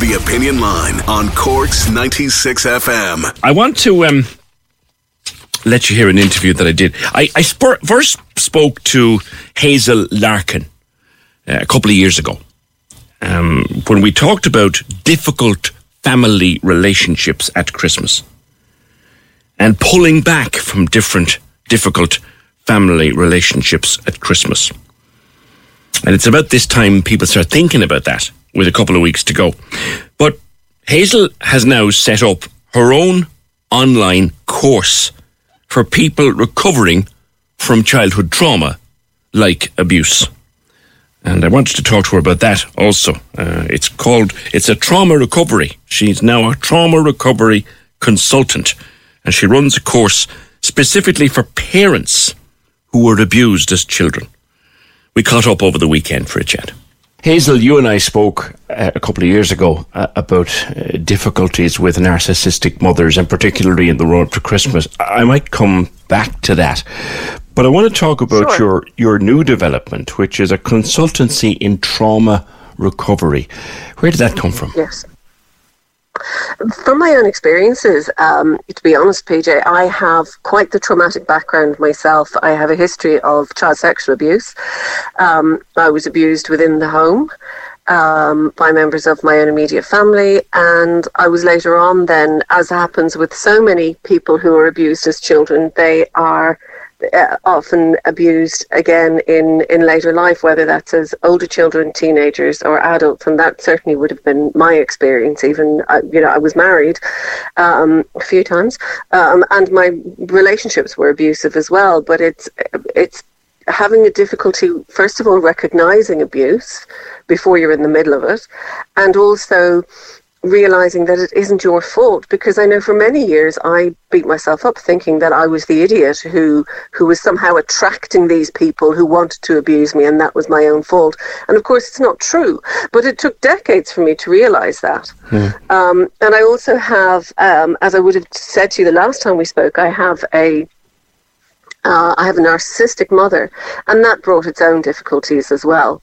The Opinion Line on Corks 96 FM. I want to um, let you hear an interview that I did. I, I spur- first spoke to Hazel Larkin uh, a couple of years ago um, when we talked about difficult family relationships at Christmas and pulling back from different difficult family relationships at Christmas. And it's about this time people start thinking about that with a couple of weeks to go. But Hazel has now set up her own online course for people recovering from childhood trauma like abuse. And I wanted to talk to her about that also. Uh, it's called, it's a trauma recovery. She's now a trauma recovery consultant. And she runs a course specifically for parents who were abused as children. We caught up over the weekend for a chat. Hazel, you and I spoke uh, a couple of years ago uh, about uh, difficulties with narcissistic mothers, and particularly in the run up to Christmas. I might come back to that, but I want to talk about Sure. your your new development, which is a consultancy in trauma recovery. Where did that come from? Yes. From my own experiences, um, to be honest, PJ, I have quite the traumatic background myself. I have a history of child sexual abuse. Um, I was abused within the home um, by members of my own immediate family, and I was later on then, as happens with so many people who are abused as children, they are uh, often abused again in, in later life, whether that's as older children, teenagers, or adults, and that certainly would have been my experience. Even uh, you know, I was married um, a few times, um, and my relationships were abusive as well. But it's it's having a difficulty, first of all, recognizing abuse before you're in the middle of it, and also realizing that it isn't your fault because I know for many years I beat myself up thinking that I was the idiot who who was somehow attracting these people who wanted to abuse me and that was my own fault. And of course it's not true but it took decades for me to realize that. Um, and I also have um, as I would have said to you the last time we spoke I have a uh, I have a narcissistic mother, and that brought its own difficulties as well.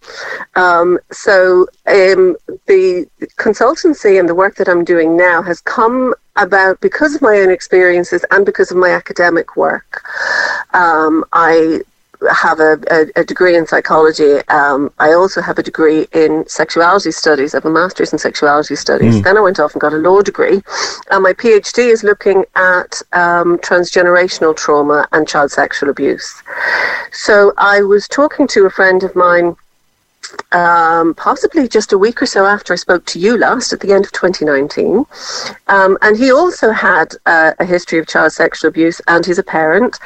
Um, so um, the consultancy and the work that I'm doing now has come about because of my own experiences and because of my academic work. Um, I have a, a, a degree in psychology. Um, I also have a degree in sexuality studies. I have a master's in sexuality studies. Then I went off and got a law degree. And my PhD is looking at um, transgenerational trauma and child sexual abuse. So I was talking to a friend of mine um, possibly just a week or so after I spoke to you last at the end of 2019. Um, and he also had uh, a history of child sexual abuse, and he's a parent.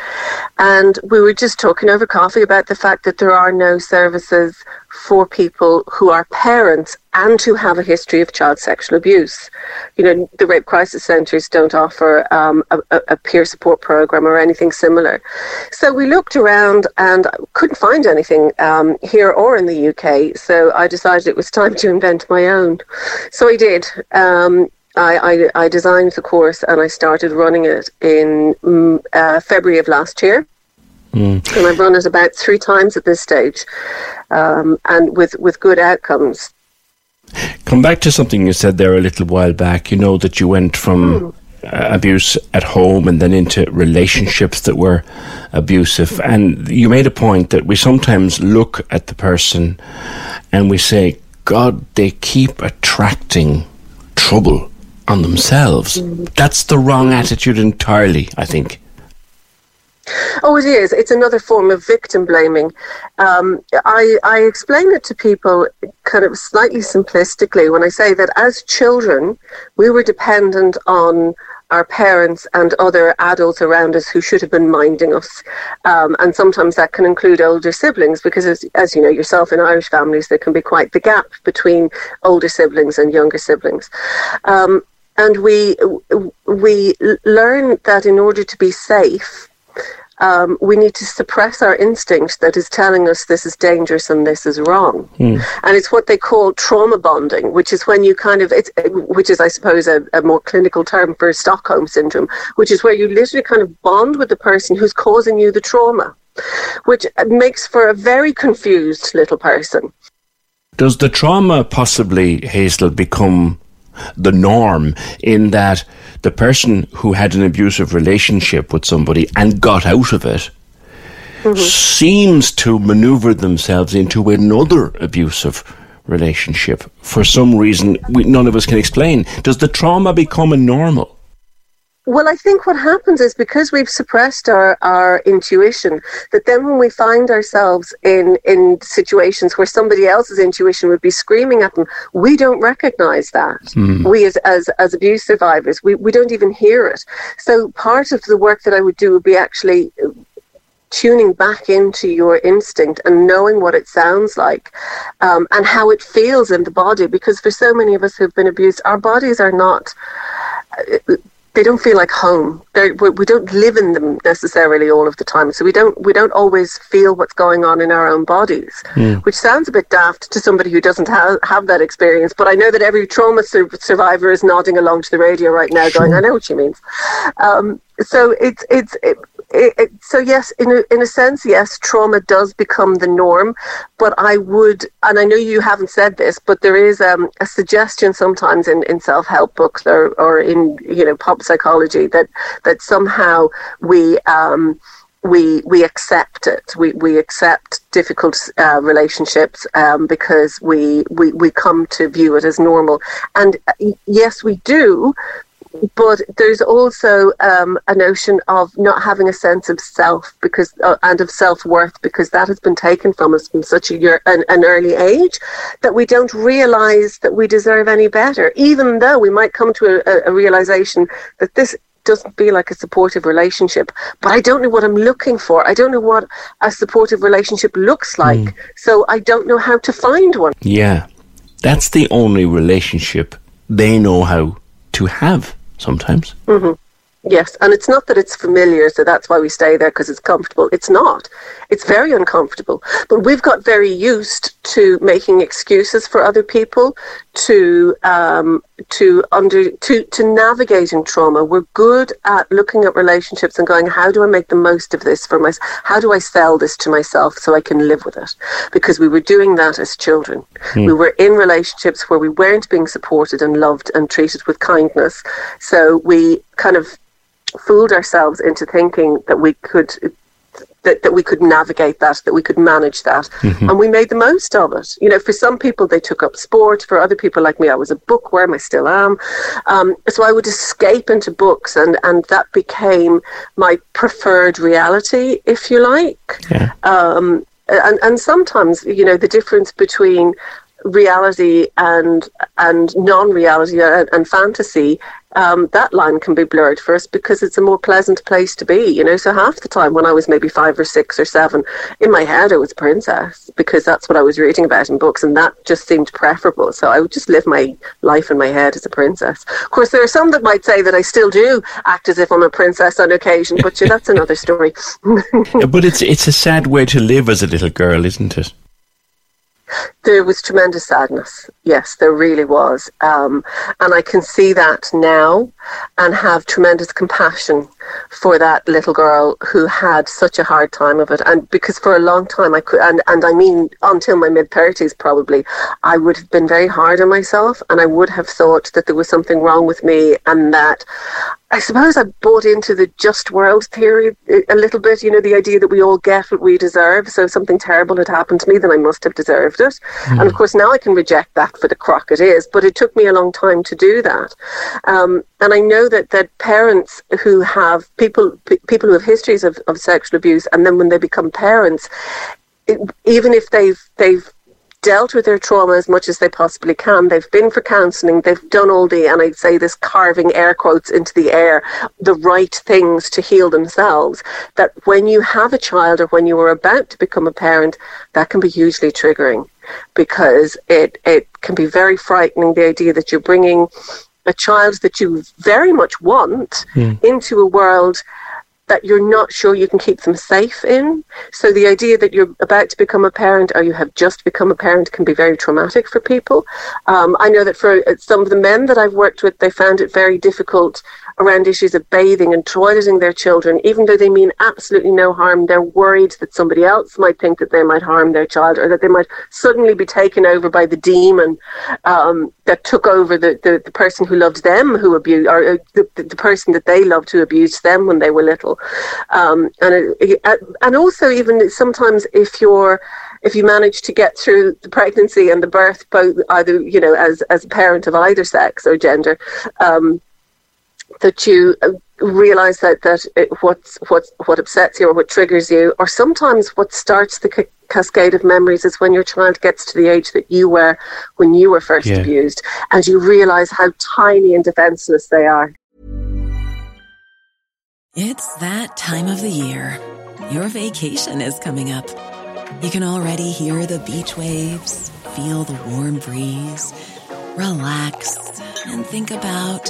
And we were just talking over coffee about the fact that there are no services for people who are parents and who have a history of child sexual abuse. You know, the rape crisis centres don't offer um, a, a- peer support program or anything similar. So we looked around and couldn't find anything um, here or in the UK. So I decided it was time to invent my own. So I did. Um, I, I, I designed the course and I started running it in mm, uh, February of last year. And I've run it about three times at this stage, um, and with, with good outcomes. Come back to something you said there a little while back. You know that you went from uh, abuse at home and then into relationships that were abusive. And you made a point that we sometimes look at the person and we say, God, they keep attracting trouble on themselves. That's the wrong attitude entirely, I think. Oh, it is. It's another form of victim blaming. Um, I, I explain it to people kind of slightly simplistically when I say that as children, we were dependent on our parents and other adults around us who should have been minding us. Um, and sometimes that can include older siblings because, as, as you know yourself, in Irish families, there can be quite the gap between older siblings and younger siblings. Um, and we we learn that in order to be safe, um, we need to suppress our instinct that is telling us this is dangerous and this is wrong. Mm. And it's what they call trauma bonding, which is when you kind of, it's, which is, I suppose, a, a, more clinical term for Stockholm syndrome, which is where you literally kind of bond with the person who's causing you the trauma, which makes for a very confused little person. Does the trauma possibly, Hazel, become the norm in that the person who had an abusive relationship with somebody and got out of it mm-hmm. seems to maneuver themselves into another abusive relationship for some reason we, none of us can explain. Does the trauma become a normal? Well, I think what happens is because we've suppressed our, our intuition, that then when we find ourselves in, in situations where somebody else's intuition would be screaming at them, we don't recognize that. Mm. We, as, as, as abuse survivors, we, we don't even hear it. So part of the work that I would do would be actually tuning back into your instinct and knowing what it sounds like um, and how it feels in the body. Because for so many of us who've been abused, our bodies are not they don't feel like home. They're, we don't live in them necessarily all of the time, so we don't we don't always feel what's going on in our own bodies, mm. which sounds a bit daft to somebody who doesn't have have that experience. But I know that every trauma sur- survivor is nodding along to the radio right now, sure. going, "I know what she means." Um, so it's it's it, it, so yes, in a, in a sense, yes, trauma does become the norm. But I would, and I know you haven't said this, but there is um, a suggestion sometimes in, in self help books or, or in you know pop psychology that that somehow we. Um, we we accept it. We we accept difficult uh, relationships um, because we, we we come to view it as normal. And uh, yes, we do but there's also um, a notion of not having a sense of self because uh, and of self worth because that has been taken from us from such a year, an, an, early age that we don't realize that we deserve any better, even though we might come to a, a realization that this doesn't feel like a supportive relationship. But I don't know what I'm looking for. I don't know what a supportive relationship looks like. Mm. So I don't know how to find one. Yeah. That's the only relationship they know how to have sometimes. Mm-hmm. Yes, and it's not that it's familiar, so that's why we stay there because it's comfortable. It's not. It's very uncomfortable. But we've got very used to making excuses for other people, to um, to under to to navigating trauma. We're good at looking at relationships and going, how do I make the most of this for myself? How do I sell this to myself so I can live with it? Because we were doing that as children. Hmm. We were in relationships where we weren't being supported and loved and treated with kindness. So we kind of fooled ourselves into thinking that we could that, that we could navigate that, that we could manage that. Mm-hmm. And we made the most of it. You know, for some people, they took up sport. For other people like me, I was a bookworm. I still am. Um, so I would escape into books, and, and that became my preferred reality, if you like. Yeah. Um, and, and sometimes, you know, the difference between reality and and non-reality and, and fantasy um, that line can be blurred for us because it's a more pleasant place to be, you know. So half the time when I was maybe five or six or seven, in my head I was a princess because that's what I was reading about in books, and that just seemed preferable. So I would just live my life in my head as a princess. Of course, there are some that might say that I still do act as if I'm a princess on occasion, but that's another story. but it's it's a sad way to live as a little girl, isn't it? There was tremendous sadness. Yes, there really was. Um, and I can see that now and have tremendous compassion for that little girl who had such a hard time of it. And because for a long time I could, and, and I mean until my mid 30s probably, I would have been very hard on myself and I would have thought that there was something wrong with me and that I suppose I bought into the just world theory a little bit, you know, the idea that we all get what we deserve. So if something terrible had happened to me, then I must have deserved it. Mm. And of course, now I can reject that for the crock it is, but it took me a long time to do that. Um, and I know that, that parents who have people, p- people who have histories of, of sexual abuse, and then when they become parents, it, even if they've, they've dealt with their trauma as much as they possibly can. They've been for counselling. They've done all the, and I'd say this carving air quotes into the air, the right things to heal themselves. That when you have a child or when you are about to become a parent, that can be hugely triggering because it, it can be very frightening the idea that you're bringing a child that you very much want mm. into a world that you're not sure you can keep them safe in. So the idea that you're about to become a parent or you have just become a parent can be very traumatic for people. Um, I know that for uh, some of the men that I've worked with, they found it very difficult around issues of bathing and toileting their children, even though they mean absolutely no harm. They're worried that somebody else might think that they might harm their child or that they might suddenly be taken over by the demon um, that took over the, the, the, person who loved them who abused, or uh, the, the person that they loved who abused them when they were little. Um, and it, and also even sometimes if you're if you manage to get through the pregnancy and the birth, both either you know as as a parent of either sex or gender, um, that you uh, realize that that it, what's what what upsets you or what triggers you, or sometimes what starts the ca- cascade of memories is when your child gets to the age that you were when you were first yeah. abused, and you realize how tiny and defenseless they are. It's that time of the year. Your vacation is coming up. You can already hear the beach waves, feel the warm breeze, relax, and think about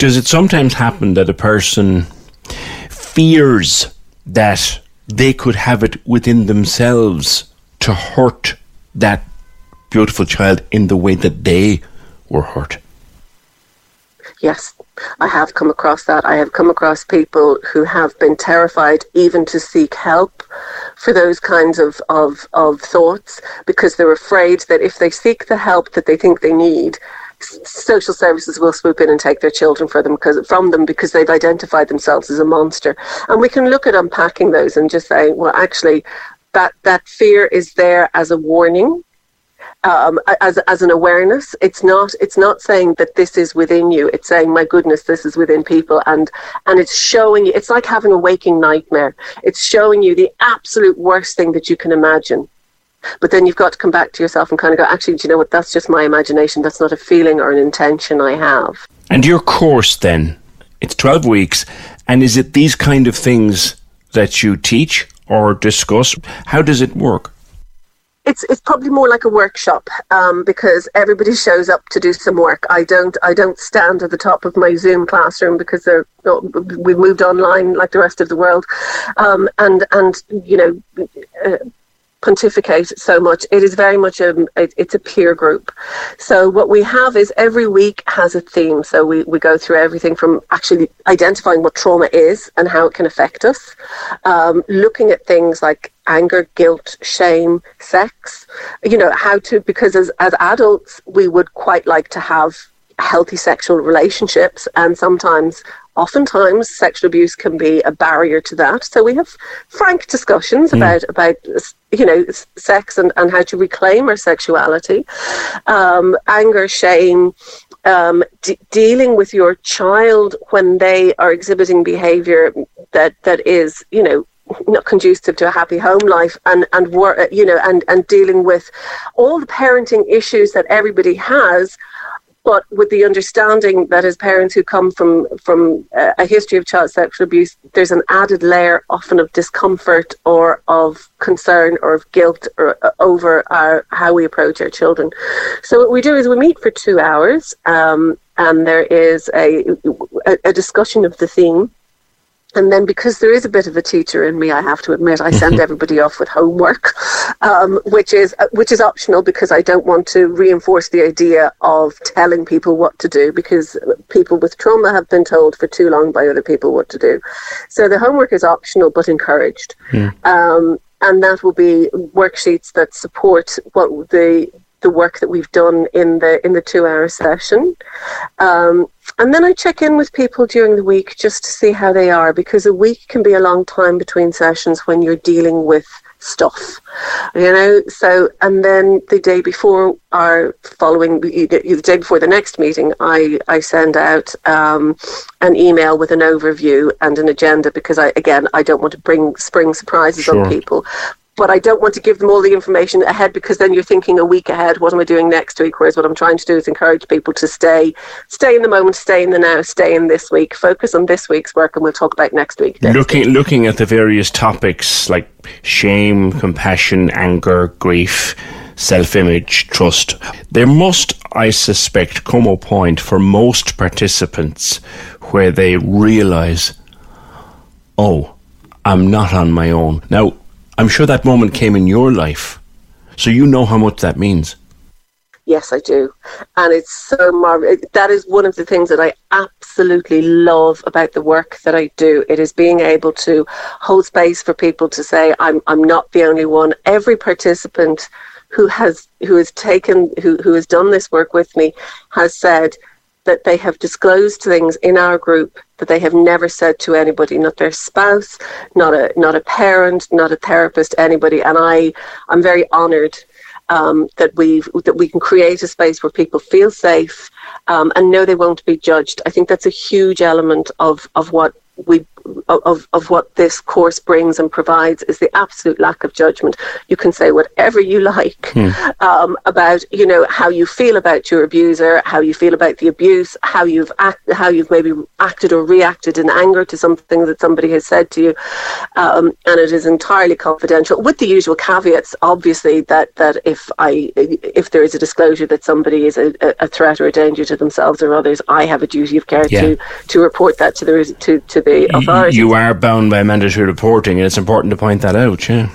Does it sometimes happen that a person fears that they could have it within themselves to hurt that beautiful child in the way that they were hurt? Yes, I have come across that. I have come across people who have been terrified even to seek help for those kinds of, of, of thoughts because they're afraid that if they seek the help that they think they need, social services will swoop in and take their children for them because from them because they've identified themselves as a monster. And we can look at unpacking those and just say, well, actually, that that fear is there as a warning um, as as an awareness. It's not it's not saying that this is within you. It's saying, my goodness, this is within people, and and it's showing you. It's like having a waking nightmare. It's showing you the absolute worst thing that you can imagine. But then you've got to come back to yourself and kind of go, actually, do you know what? That's just my imagination. That's not a feeling or an intention I have. And your course then, it's 12 weeks. And is it these kind of things that you teach or discuss? How does it work? it's it's probably more like a workshop um, because everybody shows up to do some work. I don't I don't stand at the top of my Zoom classroom because they're we've moved online like the rest of the world, um, and and you know. Uh, pontificate so much. It is very much a it's a peer group. So what we have is every week has a theme. So we, we go through everything from actually identifying what trauma is and how it can affect us, um, looking at things like anger, guilt, shame, sex. You know how to because as as adults we would quite like to have healthy sexual relationships and sometimes oftentimes sexual abuse can be a barrier to that. So we have frank discussions mm. about about you know sex and, and how to reclaim our sexuality, um, anger, shame. Um, d- dealing with your child when they are exhibiting behavior that that is you know not conducive to a happy home life and and work you know and and dealing with all the parenting issues that everybody has but with the understanding that as parents who come from from a history of child sexual abuse, there's an added layer often of discomfort or of concern or of guilt or, uh, over our how we approach our children. So what we do is we meet for two hours, um, and there is a, a, a discussion of the theme and then because there is a bit of a teacher in me, I have to admit, I send everybody off with homework, um, which is uh, which is optional because I don't want to reinforce the idea of telling people what to do because people with trauma have been told for too long by other people what to do. So the homework is optional but encouraged. Yeah. Um, and that will be worksheets that support what the the work that we've done in the in the two hour session. Um, and then I check in with people during the week just to see how they are because a week can be a long time between sessions when you're dealing with stuff, you know. So, and then the day before our following, the day before the next meeting, I, I send out um, an email with an overview and an agenda because I, again, I don't want to bring spring surprises sure. on people but I don't want to give them all the information ahead because then you're thinking a week ahead. What am I doing next week? Whereas what I'm trying to do is encourage people to stay, stay in the moment, stay in the now, stay in this week, focus on this week's work, and we'll talk about next week. Next looking, week. looking at the various topics like shame, compassion, anger, grief. Self image, trust. There must, I suspect, come a point for most participants where they realize, oh, I'm not on my own. Now, I'm sure that moment came in your life. So you know how much that means. Yes, I do. And it's so marvelous. That is one of the things that I absolutely love about the work that I do. It is being able to hold space for people to say, I'm, I'm not the only one. Every participant who has who has taken who, who has done this work with me has said that they have disclosed things in our group that they have never said to anybody, not their spouse, not a not a parent, not a therapist, anybody. And I I'm very honoured um, that we that we can create a space where people feel safe um, and know they won't be judged. I think that's a huge element of of what we of, of what this course brings and provides is the absolute lack of judgment. You can say whatever you like hmm. um, about you know how you feel about your abuser, how you feel about the abuse, how you've act, how you've maybe acted or reacted in anger to something that somebody has said to you, um, and it is entirely confidential with the usual caveats. Obviously, that that if I if there is a disclosure that somebody is a, a threat or a danger to themselves or others, I have a duty of care yeah. to to report that to the to to the You are bound by mandatory reporting, and it's important to point that out. Yeah.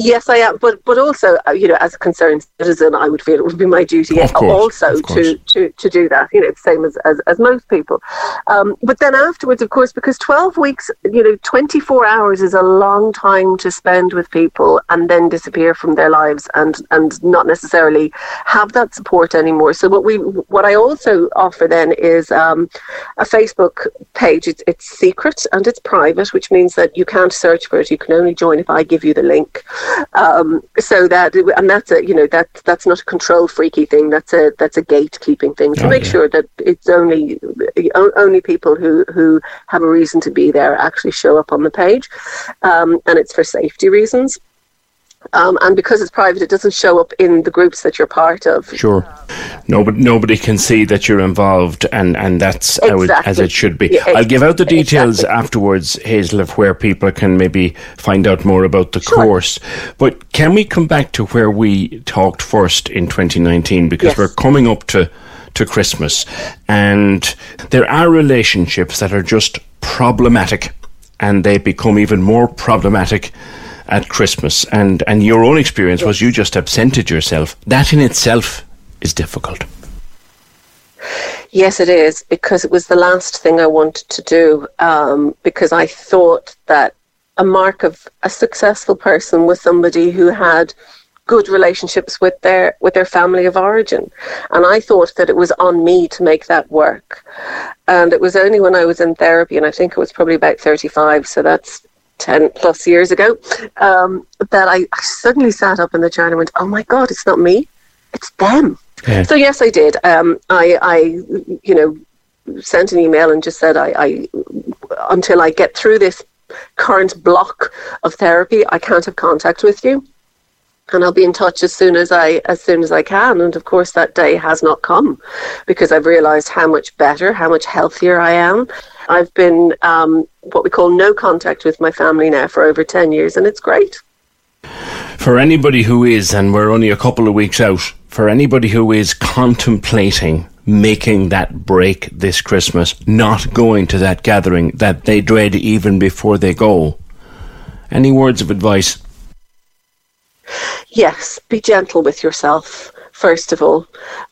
Yes, I am, but but also, uh, you know, as a concerned citizen, I would feel it would be my duty course, also to, to to do that. You know, same as as, as most people. Um, but then afterwards, of course, because twelve weeks, you know, twenty four hours is a long time to spend with people and then disappear from their lives and and not necessarily have that support anymore. So what we what I also offer then is um, a Facebook page. It's it's secret and it's private, which means that you can't search for it. You can only join if I give you the link. Um, so that and that's a you know that that's not a control freaky thing. That's a that's a gatekeeping thing to oh, make yeah. sure that it's only only people who who have a reason to be there actually show up on the page, um, and it's for safety reasons. Um, and because it's private, it doesn't show up in the groups that you're part of. Sure. Nobody, nobody can see that you're involved, and, and that's exactly. it, as it should be. Yeah, I'll give out the details exactly. afterwards, Hazel, of where people can maybe find out more about the sure. course. But can we come back to where we talked first in 2019? Because yes. we're coming up to, to Christmas, and there are relationships that are just problematic, and they become even more problematic at Christmas, and, and your own experience was you just absented yourself. That in itself is difficult. Yes, it is, because it was the last thing I wanted to do, um, because I thought that a mark of a successful person was somebody who had good relationships with their with their family of origin and i thought that it was on me to make that work and it was only when i was in therapy and i think it was probably about 35 so that's 10 plus years ago, um, that I, I, suddenly sat up in the chair and went, oh my God, it's not me, it's them. Yeah. So, yes, I did. Um, I, I, you know, sent an email and just said, I, I, until I get through this current block of therapy, I can't have contact with you and I'll be in touch as soon as I as soon as I can. And of course, that day has not come because I've realised how much better, how much healthier I am. I've been um, what we call no contact with my family now for over ten years, and it's great. For anybody who is, and we're only a couple of weeks out, for anybody who is contemplating making that break this Christmas, not going to that gathering that they dread even before they go, any words of advice? Yes, be gentle with yourself first of all,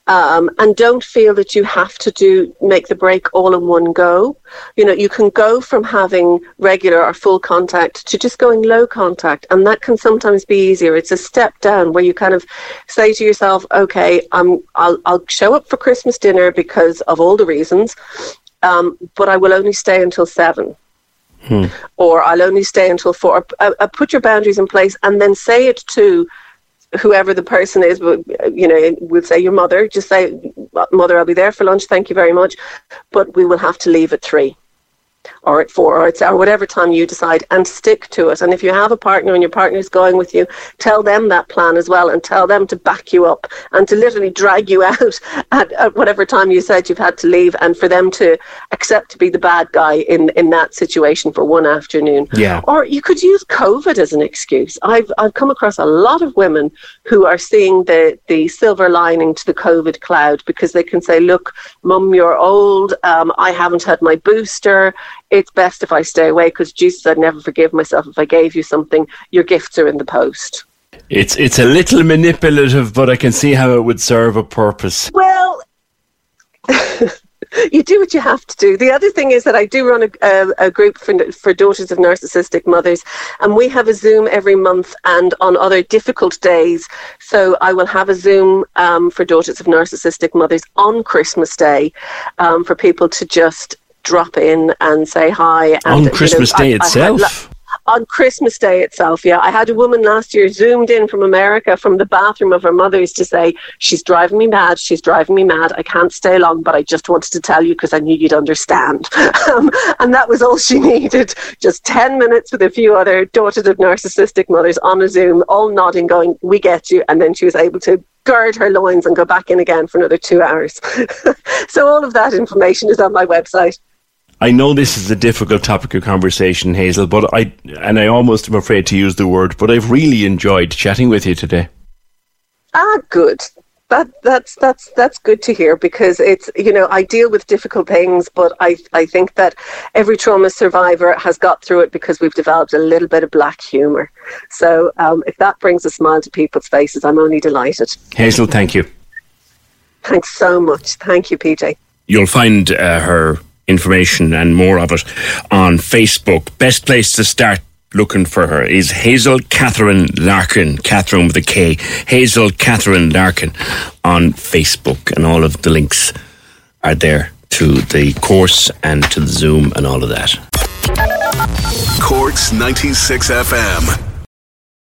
um, and don't feel that you have to do make the break all in one go. You know, you can go from having regular or full contact to just going low contact, and that can sometimes be easier. It's a step down where you kind of say to yourself, "Okay, I'm I'll I'll show up for Christmas dinner because of all the reasons, um, but I will only stay until seven. Hmm. Or I'll only stay until four. Uh, uh, put your boundaries in place and then say it to whoever the person is, you know, we'll say your mother, just say, Mother, I'll be there for lunch, thank you very much, but we will have to leave at three or at four or, it's, or whatever time you decide and stick to it. And if you have a partner and your partner is going with you, tell them that plan as well and tell them to back you up and to literally drag you out at, at whatever time you said you've had to leave and for them to accept to be the bad guy in, in that situation for one afternoon. Yeah. Or you could use COVID as an excuse. I've, I've come across a lot of women who are seeing the, the silver lining to the COVID cloud because they can say, look, mum, you're old. Um, I haven't had my booster it's best if I stay away because Jesus, I'd never forgive myself if I gave you something. Your gifts are in the post. It's it's a little manipulative, but I can see how it would serve a purpose. Well. you do what you have to do. The other thing is that I do run a, a, a, group for, for daughters of narcissistic mothers, and we have a Zoom every month and on other difficult days. So I will have a Zoom um, for daughters of narcissistic mothers on Christmas Day um, for people to just drop in and say hi. And, on Christmas you know, Day I, itself? I on Christmas Day itself, yeah. I had a woman last year zoomed in from America from the bathroom of her mother's to say, She's driving me mad. She's driving me mad. I can't stay long, but I just wanted to tell you because I knew you'd understand. um, and that was all she needed. Just 10 minutes with a few other daughters of narcissistic mothers on a Zoom, all nodding, going, We get you. And then she was able to gird her loins and go back in again for another two hours. so all of that information is on my website. I know this is a difficult topic of conversation, Hazel, but I and I almost am afraid to use the word, but I've really enjoyed chatting with you today. Ah, good. That that's that's that's good to hear because it's you know I deal with difficult things, but I I think that every trauma survivor has got through it because we've developed a little bit of black humour. So um, if that brings a smile to people's faces, I'm only delighted. Hazel, thank you. Thanks so much. Thank you, PJ. You'll find uh, her information and more of it on Facebook. Best place to start looking for her is Hazel Katherine Larkin, Katherine with a K. Hazel Katherine Larkin on Facebook, and all of the links are there to the course and to the Zoom and all of that. Corks 96 FM.